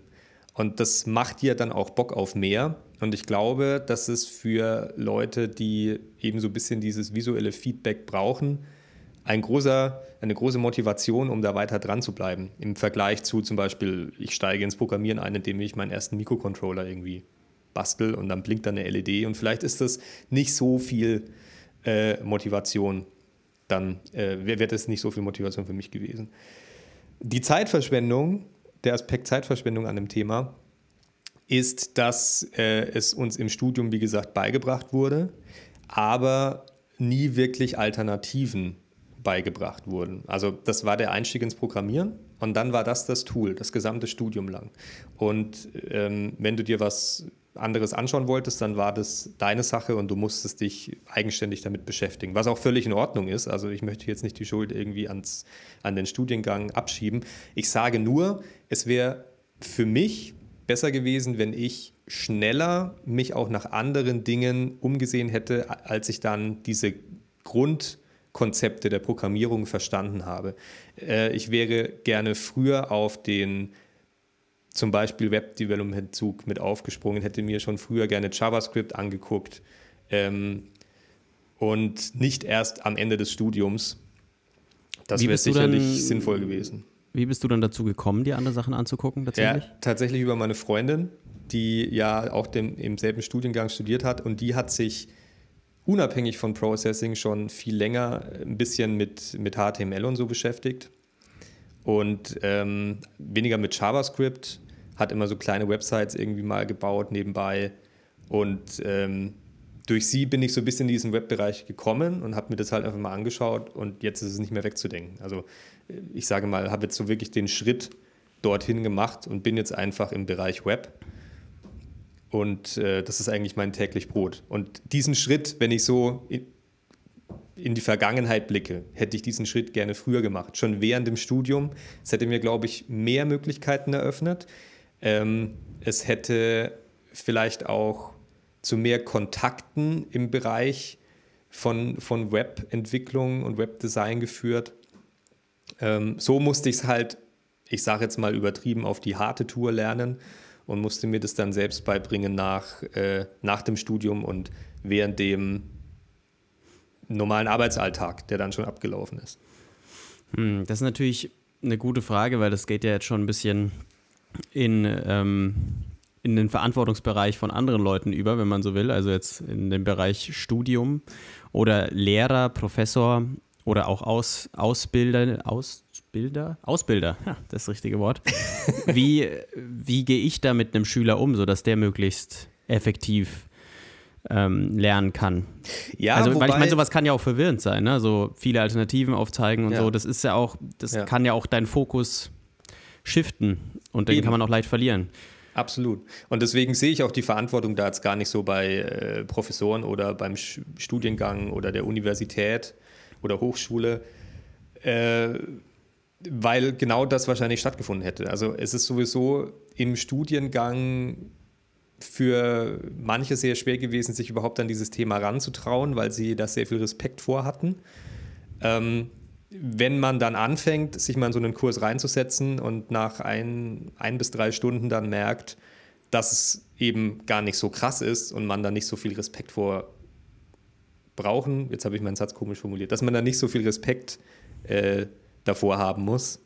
Und das macht dir dann auch Bock auf mehr. Und ich glaube, dass es für Leute, die eben so ein bisschen dieses visuelle Feedback brauchen, ein großer, eine große Motivation, um da weiter dran zu bleiben. Im Vergleich zu zum Beispiel, ich steige ins Programmieren ein, indem ich meinen ersten Mikrocontroller irgendwie bastel und dann blinkt da eine LED und vielleicht ist das nicht so viel äh, Motivation. Dann äh, wäre das nicht so viel Motivation für mich gewesen. Die Zeitverschwendung, der Aspekt Zeitverschwendung an dem Thema, ist, dass äh, es uns im Studium, wie gesagt, beigebracht wurde, aber nie wirklich Alternativen beigebracht wurden. Also das war der Einstieg ins Programmieren und dann war das das Tool, das gesamte Studium lang. Und ähm, wenn du dir was anderes anschauen wolltest, dann war das deine Sache und du musstest dich eigenständig damit beschäftigen, was auch völlig in Ordnung ist. Also ich möchte jetzt nicht die Schuld irgendwie ans, an den Studiengang abschieben. Ich sage nur, es wäre für mich besser gewesen, wenn ich schneller mich auch nach anderen Dingen umgesehen hätte, als ich dann diese Grund Konzepte der Programmierung verstanden habe. Äh, ich wäre gerne früher auf den zum Beispiel Web-Development-Zug mit aufgesprungen, hätte mir schon früher gerne JavaScript angeguckt ähm, und nicht erst am Ende des Studiums. Das wäre sicherlich dann, sinnvoll gewesen. Wie bist du dann dazu gekommen, dir andere Sachen anzugucken? Tatsächlich? Ja, tatsächlich über meine Freundin, die ja auch dem, im selben Studiengang studiert hat und die hat sich unabhängig von Processing schon viel länger ein bisschen mit, mit HTML und so beschäftigt und ähm, weniger mit JavaScript, hat immer so kleine Websites irgendwie mal gebaut nebenbei und ähm, durch sie bin ich so ein bisschen in diesen Webbereich gekommen und habe mir das halt einfach mal angeschaut und jetzt ist es nicht mehr wegzudenken. Also äh, ich sage mal, habe jetzt so wirklich den Schritt dorthin gemacht und bin jetzt einfach im Bereich Web und äh, das ist eigentlich mein täglich Brot. Und diesen Schritt, wenn ich so in, in, die Vergangenheit blicke, hätte ich diesen Schritt gerne früher gemacht. Schon während dem Studium. Es hätte mir, glaube ich, mehr Möglichkeiten eröffnet. Ähm, es hätte vielleicht auch zu mehr Kontakten im Bereich von, von Webentwicklung und Webdesign geführt. Ähm, so musste ich es halt, ich sage jetzt mal übertrieben, auf die harte Tour lernen und musste mir das dann selbst beibringen nach, äh, nach dem Studium und während dem normalen Arbeitsalltag, der dann schon abgelaufen ist. Hm, das ist natürlich eine gute Frage, weil das geht ja jetzt schon ein bisschen in, ähm, in den Verantwortungsbereich von anderen Leuten über, wenn man so will. Also jetzt in den Bereich Studium oder Lehrer, Professor oder auch Aus, Ausbilder, Ausbilder, Ausbilder, ja, das ist das richtige Wort. <laughs> wie, wie gehe ich da mit einem Schüler um, sodass der möglichst effektiv ähm, lernen kann? Ja, also, weil ich meine, sowas kann ja auch verwirrend sein, ne? So viele Alternativen aufzeigen und ja. so. Das ist ja auch, das ja. kann ja auch deinen Fokus shiften und den Eben. kann man auch leicht verlieren. Absolut. Und deswegen sehe ich auch die Verantwortung da jetzt gar nicht so bei äh, Professoren oder beim Sch Studiengang oder der Universität oder Hochschule, äh, weil genau das wahrscheinlich stattgefunden hätte. Also es ist sowieso im Studiengang für manche sehr schwer gewesen, sich überhaupt an dieses Thema ranzutrauen, weil sie da sehr viel Respekt vor hatten. Ähm, wenn man dann anfängt, sich mal in so einen Kurs reinzusetzen und nach ein, ein bis drei Stunden dann merkt, dass es eben gar nicht so krass ist und man da nicht so viel Respekt vor brauchen, jetzt habe ich meinen Satz komisch formuliert, dass man da nicht so viel Respekt äh, davor haben muss,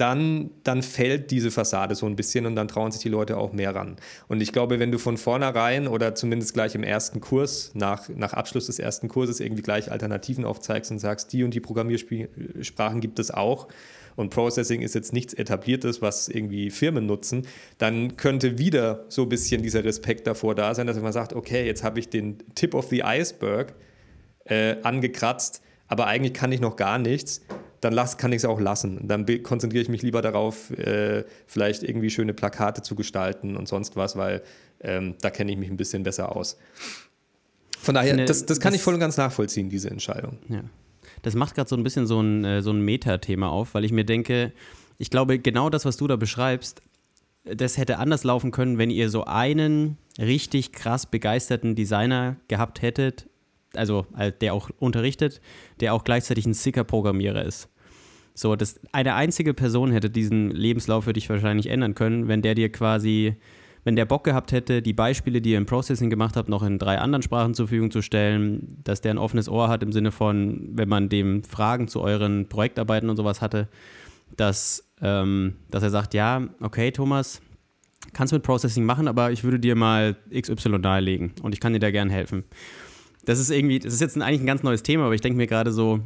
dann, dann fällt diese Fassade so ein bisschen und dann trauen sich die Leute auch mehr ran. Und ich glaube, wenn du von vornherein oder zumindest gleich im ersten Kurs, nach, nach Abschluss des ersten Kurses, irgendwie gleich Alternativen aufzeigst und sagst, die und die Programmiersprachen gibt es auch und Processing ist jetzt nichts Etabliertes, was irgendwie Firmen nutzen, dann könnte wieder so ein bisschen dieser Respekt davor da sein, dass man sagt, okay, jetzt habe ich den Tip of the Iceberg äh, angekratzt, aber eigentlich kann ich noch gar nichts dann lass, kann ich es auch lassen. Dann konzentriere ich mich lieber darauf, äh, vielleicht irgendwie schöne Plakate zu gestalten und sonst was, weil ähm, da kenne ich mich ein bisschen besser aus. Von daher, finde, das, das kann das, ich voll und ganz nachvollziehen, diese Entscheidung. Ja. Das macht gerade so ein bisschen so ein, äh, so ein Metathema auf, weil ich mir denke, ich glaube, genau das, was du da beschreibst, das hätte anders laufen können, wenn ihr so einen richtig krass begeisterten Designer gehabt hättet, also äh, der auch unterrichtet, der auch gleichzeitig ein sicker Programmierer ist. So, das, eine einzige Person hätte diesen Lebenslauf für dich wahrscheinlich ändern können, wenn der dir quasi, wenn der Bock gehabt hätte, die Beispiele, die ihr im Processing gemacht habt, noch in drei anderen Sprachen zur Verfügung zu stellen, dass der ein offenes Ohr hat im Sinne von, wenn man dem Fragen zu euren Projektarbeiten und sowas hatte, dass, ähm, dass er sagt, ja, okay, Thomas, kannst mit Processing machen, aber ich würde dir mal XY nahelegen und ich kann dir da gern helfen das ist irgendwie, das ist jetzt eigentlich ein ganz neues Thema, aber ich denke mir gerade so,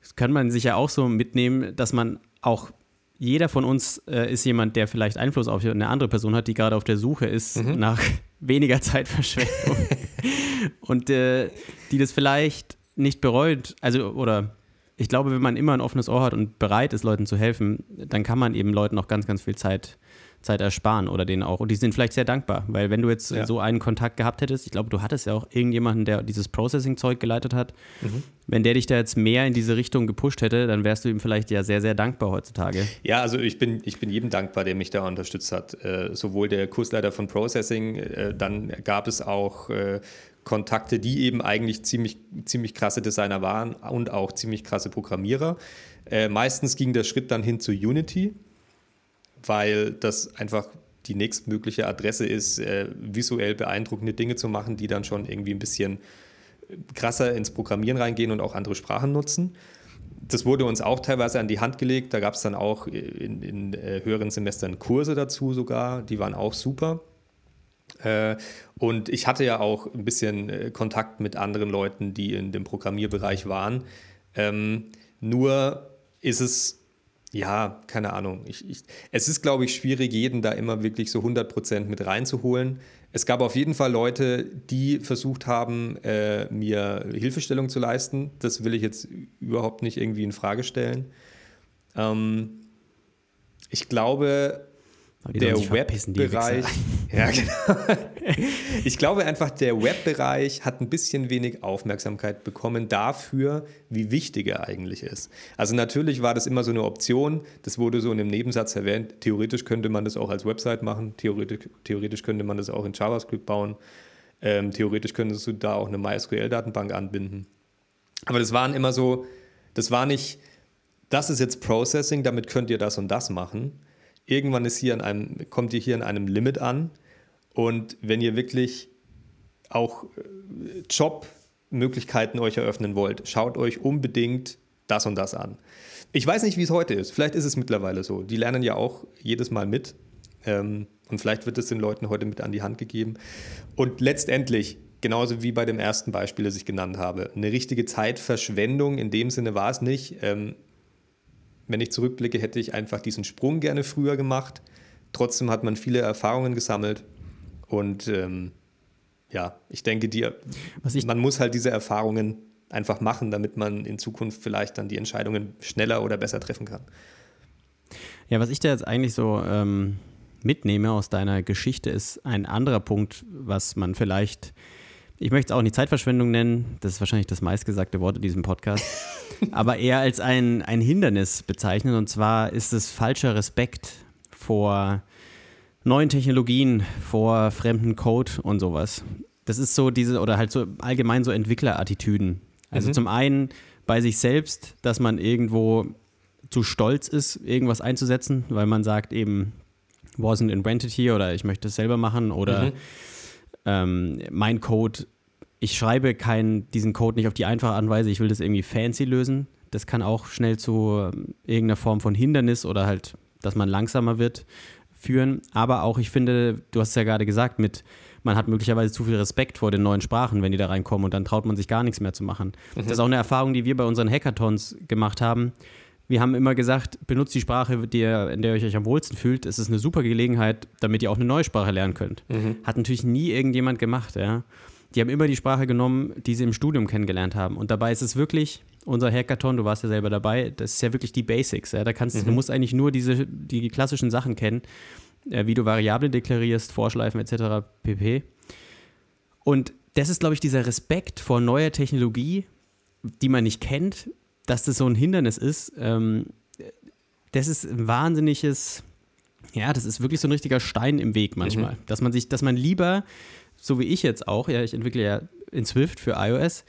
das kann man sich ja auch so mitnehmen, dass man auch jeder von uns äh, ist jemand, der vielleicht Einfluss auf eine andere Person hat, die gerade auf der Suche ist mhm. nach <laughs> weniger Zeitverschwendung <laughs> und äh, die das vielleicht nicht bereut, also oder ich glaube, wenn man immer ein offenes Ohr hat und bereit ist, Leuten zu helfen, dann kann man eben Leuten auch ganz, ganz viel Zeit Zeit ersparen oder denen auch. Und die sind vielleicht sehr dankbar, weil wenn du jetzt ja. so einen Kontakt gehabt hättest, ich glaube, du hattest ja auch irgendjemanden, der dieses Processing-Zeug geleitet hat, mhm. wenn der dich da jetzt mehr in diese Richtung gepusht hätte, dann wärst du ihm vielleicht ja sehr, sehr dankbar heutzutage. Ja, also ich bin, ich bin jedem dankbar, der mich da unterstützt hat. Äh, sowohl der Kursleiter von Processing, äh, dann gab es auch äh, Kontakte, die eben eigentlich ziemlich, ziemlich krasse Designer waren und auch ziemlich krasse Programmierer. Äh, meistens ging der Schritt dann hin zu Unity weil das einfach die nächstmögliche Adresse ist, äh, visuell beeindruckende Dinge zu machen, die dann schon irgendwie ein bisschen krasser ins Programmieren reingehen und auch andere Sprachen nutzen. Das wurde uns auch teilweise an die Hand gelegt. Da gab es dann auch in, in äh, höheren Semestern Kurse dazu sogar, die waren auch super. Äh, und ich hatte ja auch ein bisschen äh, Kontakt mit anderen Leuten, die in dem Programmierbereich waren. Ähm, nur ist es ja, keine Ahnung. Ich, ich, es ist, glaube ich, schwierig, jeden da immer wirklich so 100% mit reinzuholen. Es gab auf jeden Fall Leute, die versucht haben, äh, mir Hilfestellung zu leisten. Das will ich jetzt überhaupt nicht irgendwie in Frage stellen. Ähm, ich glaube, der Webbereich. <laughs> Ja, genau. Ich glaube einfach, der Webbereich hat ein bisschen wenig Aufmerksamkeit bekommen dafür, wie wichtig er eigentlich ist. Also natürlich war das immer so eine Option. Das wurde so in einem Nebensatz erwähnt. Theoretisch könnte man das auch als Website machen. Theoretisch, theoretisch könnte man das auch in JavaScript bauen. Ähm, theoretisch könntest du da auch eine MySQL-Datenbank anbinden. Aber das waren immer so, das war nicht, das ist jetzt Processing, damit könnt ihr das und das machen irgendwann ist hier an einem, kommt ihr hier an einem Limit an. Und wenn ihr wirklich auch äh, Jobmöglichkeiten euch eröffnen wollt, schaut euch unbedingt das und das an. Ich weiß nicht, wie es heute ist. Vielleicht ist es mittlerweile so. Die lernen ja auch jedes Mal mit. Ähm, und vielleicht wird es den Leuten heute mit an die Hand gegeben. Und letztendlich, genauso wie bei dem ersten Beispiel, das ich genannt habe, eine richtige Zeitverschwendung in dem Sinne war es nicht. Wenn ich zurückblicke, hätte ich einfach diesen Sprung gerne früher gemacht. Trotzdem hat man viele Erfahrungen gesammelt. Und ähm, ja, ich denke, die, ich man muss halt diese Erfahrungen einfach machen, damit man in Zukunft vielleicht dann die Entscheidungen schneller oder besser treffen kann. Ja, was ich da jetzt eigentlich so ähm, mitnehme aus deiner Geschichte, ist ein anderer Punkt, was man vielleicht, ich möchte es auch nicht Zeitverschwendung nennen, das ist wahrscheinlich das meistgesagte Wort in diesem Podcast, <laughs> aber eher als ein, ein Hindernis bezeichnen. Und zwar ist es falscher Respekt vor neuen Technologien, vor fremden Code und sowas. Das ist so diese, oder halt so allgemein so Entwicklerattitüden. Also mhm. zum einen bei sich selbst, dass man irgendwo zu stolz ist, irgendwas einzusetzen, weil man sagt eben, wasn't invented here oder ich möchte es selber machen oder mhm. Ähm, mein Code, ich schreibe keinen, diesen Code nicht auf die einfache Anweise, ich will das irgendwie fancy lösen. Das kann auch schnell zu ähm, irgendeiner Form von Hindernis oder halt, dass man langsamer wird, führen. Aber auch, ich finde, du hast es ja gerade gesagt, mit man hat möglicherweise zu viel Respekt vor den neuen Sprachen, wenn die da reinkommen und dann traut man sich gar nichts mehr zu machen. Mhm. Das ist auch eine Erfahrung, die wir bei unseren Hackathons gemacht haben wir haben immer gesagt, benutzt die Sprache, die ihr, in der ihr euch am wohlsten fühlt. Es ist eine super Gelegenheit, damit ihr auch eine neue Sprache lernen könnt. Mhm. Hat natürlich nie irgendjemand gemacht, ja. Die haben immer die Sprache genommen, die sie im Studium kennengelernt haben. Und dabei ist es wirklich, unser Hackathon, du warst ja selber dabei, das ist ja wirklich die Basics. Ja. Da kannst, mhm. Du musst eigentlich nur diese, die klassischen Sachen kennen, äh, wie du Variablen deklarierst, Vorschleifen etc. pp. Und das ist, glaube ich, dieser Respekt vor neuer Technologie, die man nicht kennt, dass das so ein Hindernis ist, ähm, das ist ein wahnsinniges, ja, das ist wirklich so ein richtiger Stein im Weg manchmal. Mhm. Dass man sich, dass man lieber, so wie ich jetzt auch, ja, ich entwickle ja in Swift für iOS,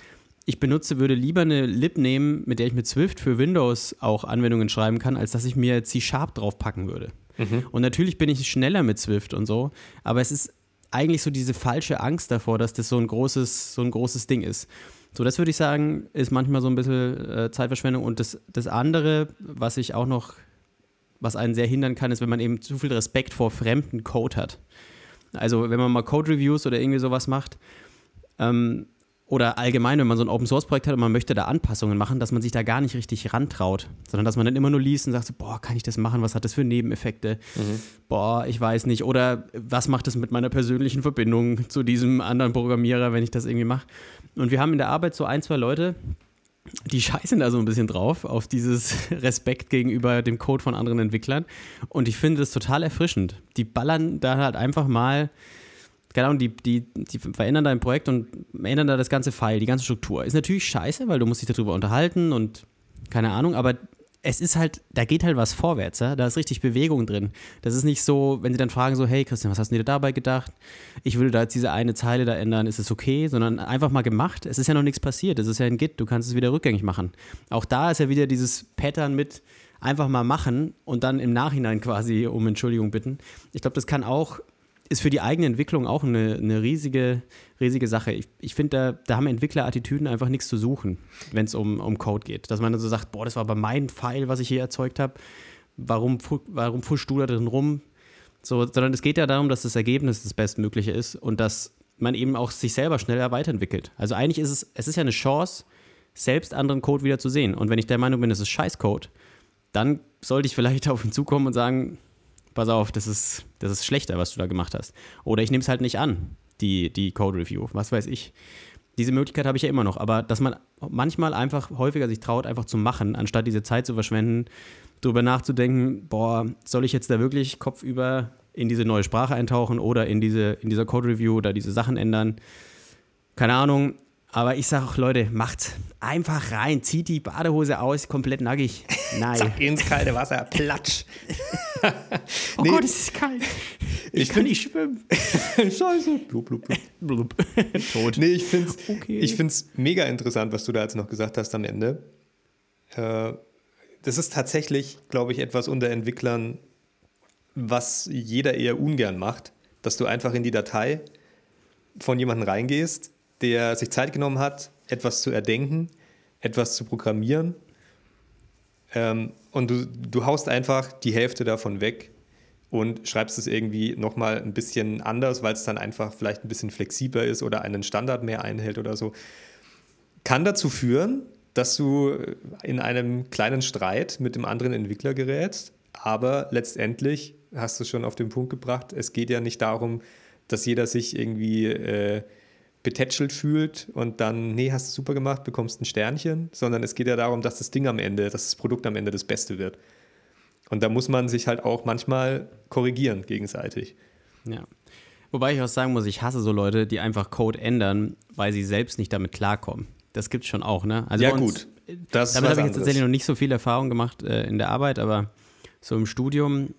ich benutze, würde lieber eine Lib nehmen, mit der ich mit Swift für Windows auch Anwendungen schreiben kann, als dass ich mir C-Sharp draufpacken würde. Mhm. Und natürlich bin ich schneller mit Swift und so, aber es ist eigentlich so diese falsche Angst davor, dass das so ein großes, so ein großes Ding ist. So, das würde ich sagen, ist manchmal so ein bisschen äh, Zeitverschwendung. Und das, das andere, was ich auch noch, was einen sehr hindern kann, ist, wenn man eben zu viel Respekt vor fremden Code hat. Also, wenn man mal Code-Reviews oder irgendwie sowas macht, ähm, oder allgemein, wenn man so ein Open Source Projekt hat und man möchte da Anpassungen machen, dass man sich da gar nicht richtig rantraut, sondern dass man dann immer nur liest und sagt, so, boah, kann ich das machen? Was hat das für Nebeneffekte? Mhm. Boah, ich weiß nicht. Oder was macht das mit meiner persönlichen Verbindung zu diesem anderen Programmierer, wenn ich das irgendwie mache? Und wir haben in der Arbeit so ein, zwei Leute, die scheißen da so ein bisschen drauf, auf dieses <laughs> Respekt gegenüber dem Code von anderen Entwicklern. Und ich finde das total erfrischend. Die ballern da halt einfach mal keine Ahnung, die, die, die verändern dein Projekt und ändern da das ganze File, die ganze Struktur. Ist natürlich scheiße, weil du musst dich darüber unterhalten und keine Ahnung, aber es ist halt, da geht halt was vorwärts, ja? da ist richtig Bewegung drin. Das ist nicht so, wenn sie dann fragen so, hey Christian, was hast du dir dabei gedacht? Ich würde da jetzt diese eine Zeile da ändern, ist es okay? Sondern einfach mal gemacht. Es ist ja noch nichts passiert, es ist ja ein Git, du kannst es wieder rückgängig machen. Auch da ist ja wieder dieses Pattern mit einfach mal machen und dann im Nachhinein quasi um Entschuldigung bitten. Ich glaube, das kann auch ist für die eigene Entwicklung auch eine, eine riesige, riesige Sache. Ich, ich finde, da, da haben Entwicklerattitüden einfach nichts zu suchen, wenn es um, um Code geht. Dass man dann so sagt, boah, das war aber mein Pfeil, was ich hier erzeugt habe. Warum, warum fuschst du da drin rum? So, sondern es geht ja darum, dass das Ergebnis das Bestmögliche ist und dass man eben auch sich selber schneller weiterentwickelt. Also eigentlich ist es, es ist ja eine Chance, selbst anderen Code wieder zu sehen. Und wenn ich der Meinung bin, es ist Scheißcode, dann sollte ich vielleicht <laughs> auf ihn zukommen und sagen, pass auf, das ist, das ist schlechter, was du da gemacht hast. Oder ich nehme es halt nicht an, die, die Code Review, was weiß ich. Diese Möglichkeit habe ich ja immer noch, aber dass man manchmal einfach häufiger sich traut, einfach zu machen, anstatt diese Zeit zu verschwenden, darüber nachzudenken, boah, soll ich jetzt da wirklich kopfüber in diese neue Sprache eintauchen oder in diese in dieser Code Review oder diese Sachen ändern? Keine Ahnung, aber ich sage auch, Leute, macht einfach rein, zieht die Badehose aus, komplett nackig. <laughs> Nein. Zack, ins kalte Wasser, platsch. <laughs> <laughs> oh nee, Gott, es ist kalt. Ich, ich kann nicht schwimmen. <laughs> Scheiße. Blub, blub, blub. blub. <laughs> Tot. Nee, ich finde es okay. mega interessant, was du da jetzt noch gesagt hast am Ende. Äh, das ist tatsächlich, glaube ich, etwas unter Entwicklern, was jeder eher ungern macht, dass du einfach in die Datei von jemandem reingehst, der sich Zeit genommen hat, etwas zu erdenken, etwas zu programmieren. Ähm, und du, du haust einfach die Hälfte davon weg und schreibst es irgendwie nochmal ein bisschen anders, weil es dann einfach vielleicht ein bisschen flexibler ist oder einen Standard mehr einhält oder so. Kann dazu führen, dass du in einem kleinen Streit mit dem anderen Entwickler gerätst, aber letztendlich hast du es schon auf den Punkt gebracht, es geht ja nicht darum, dass jeder sich irgendwie äh, betätschelt fühlt und dann, nee, hast du super gemacht, bekommst ein Sternchen, sondern es geht ja darum, dass das Ding am Ende, dass das Produkt am Ende das Beste wird. Und da muss man sich halt auch manchmal korrigieren gegenseitig. Ja. Wobei ich auch sagen muss, ich hasse so Leute, die einfach Code ändern, weil sie selbst nicht damit klarkommen. Das gibt es schon auch, ne? Also ja, uns, gut. Das damit habe ich jetzt tatsächlich noch nicht so viel Erfahrung gemacht äh, in der Arbeit, aber so im Studium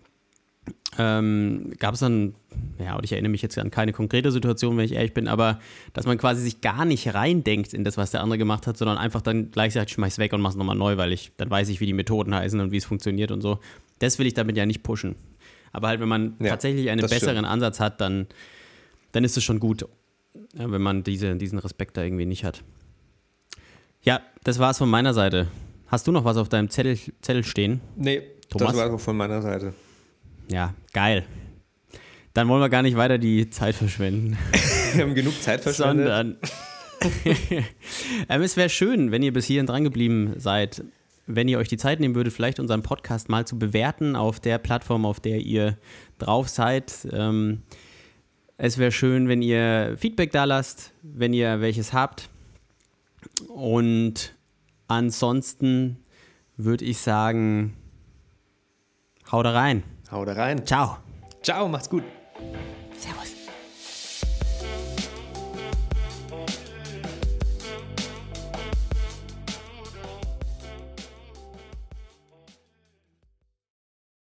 ähm, gab es dann, ja, und ich erinnere mich jetzt an keine konkrete Situation, wenn ich ehrlich bin, aber dass man quasi sich gar nicht reindenkt in das, was der andere gemacht hat, sondern einfach dann gleich sagt, schmeiß weg und mach's nochmal neu, weil ich, dann weiß ich, wie die Methoden heißen und wie es funktioniert und so. Das will ich damit ja nicht pushen. Aber halt, wenn man ja, tatsächlich einen besseren stimmt. Ansatz hat, dann, dann ist es schon gut, ja, wenn man diese, diesen Respekt da irgendwie nicht hat. Ja, das war's von meiner Seite. Hast du noch was auf deinem Zettel, Zettel stehen? Nee, Thomas? das war auch von meiner Seite. Ja, geil. Dann wollen wir gar nicht weiter die Zeit verschwenden. <laughs> wir haben genug Zeit <laughs> verschwendet. Sondern <laughs> ähm, es wäre schön, wenn ihr bis hierhin dran geblieben seid, wenn ihr euch die Zeit nehmen würdet, vielleicht unseren Podcast mal zu bewerten auf der Plattform, auf der ihr drauf seid. Ähm, es wäre schön, wenn ihr Feedback da lasst, wenn ihr welches habt. Und ansonsten würde ich sagen, haut rein. Hau da rein. Ciao. Ciao, macht's gut.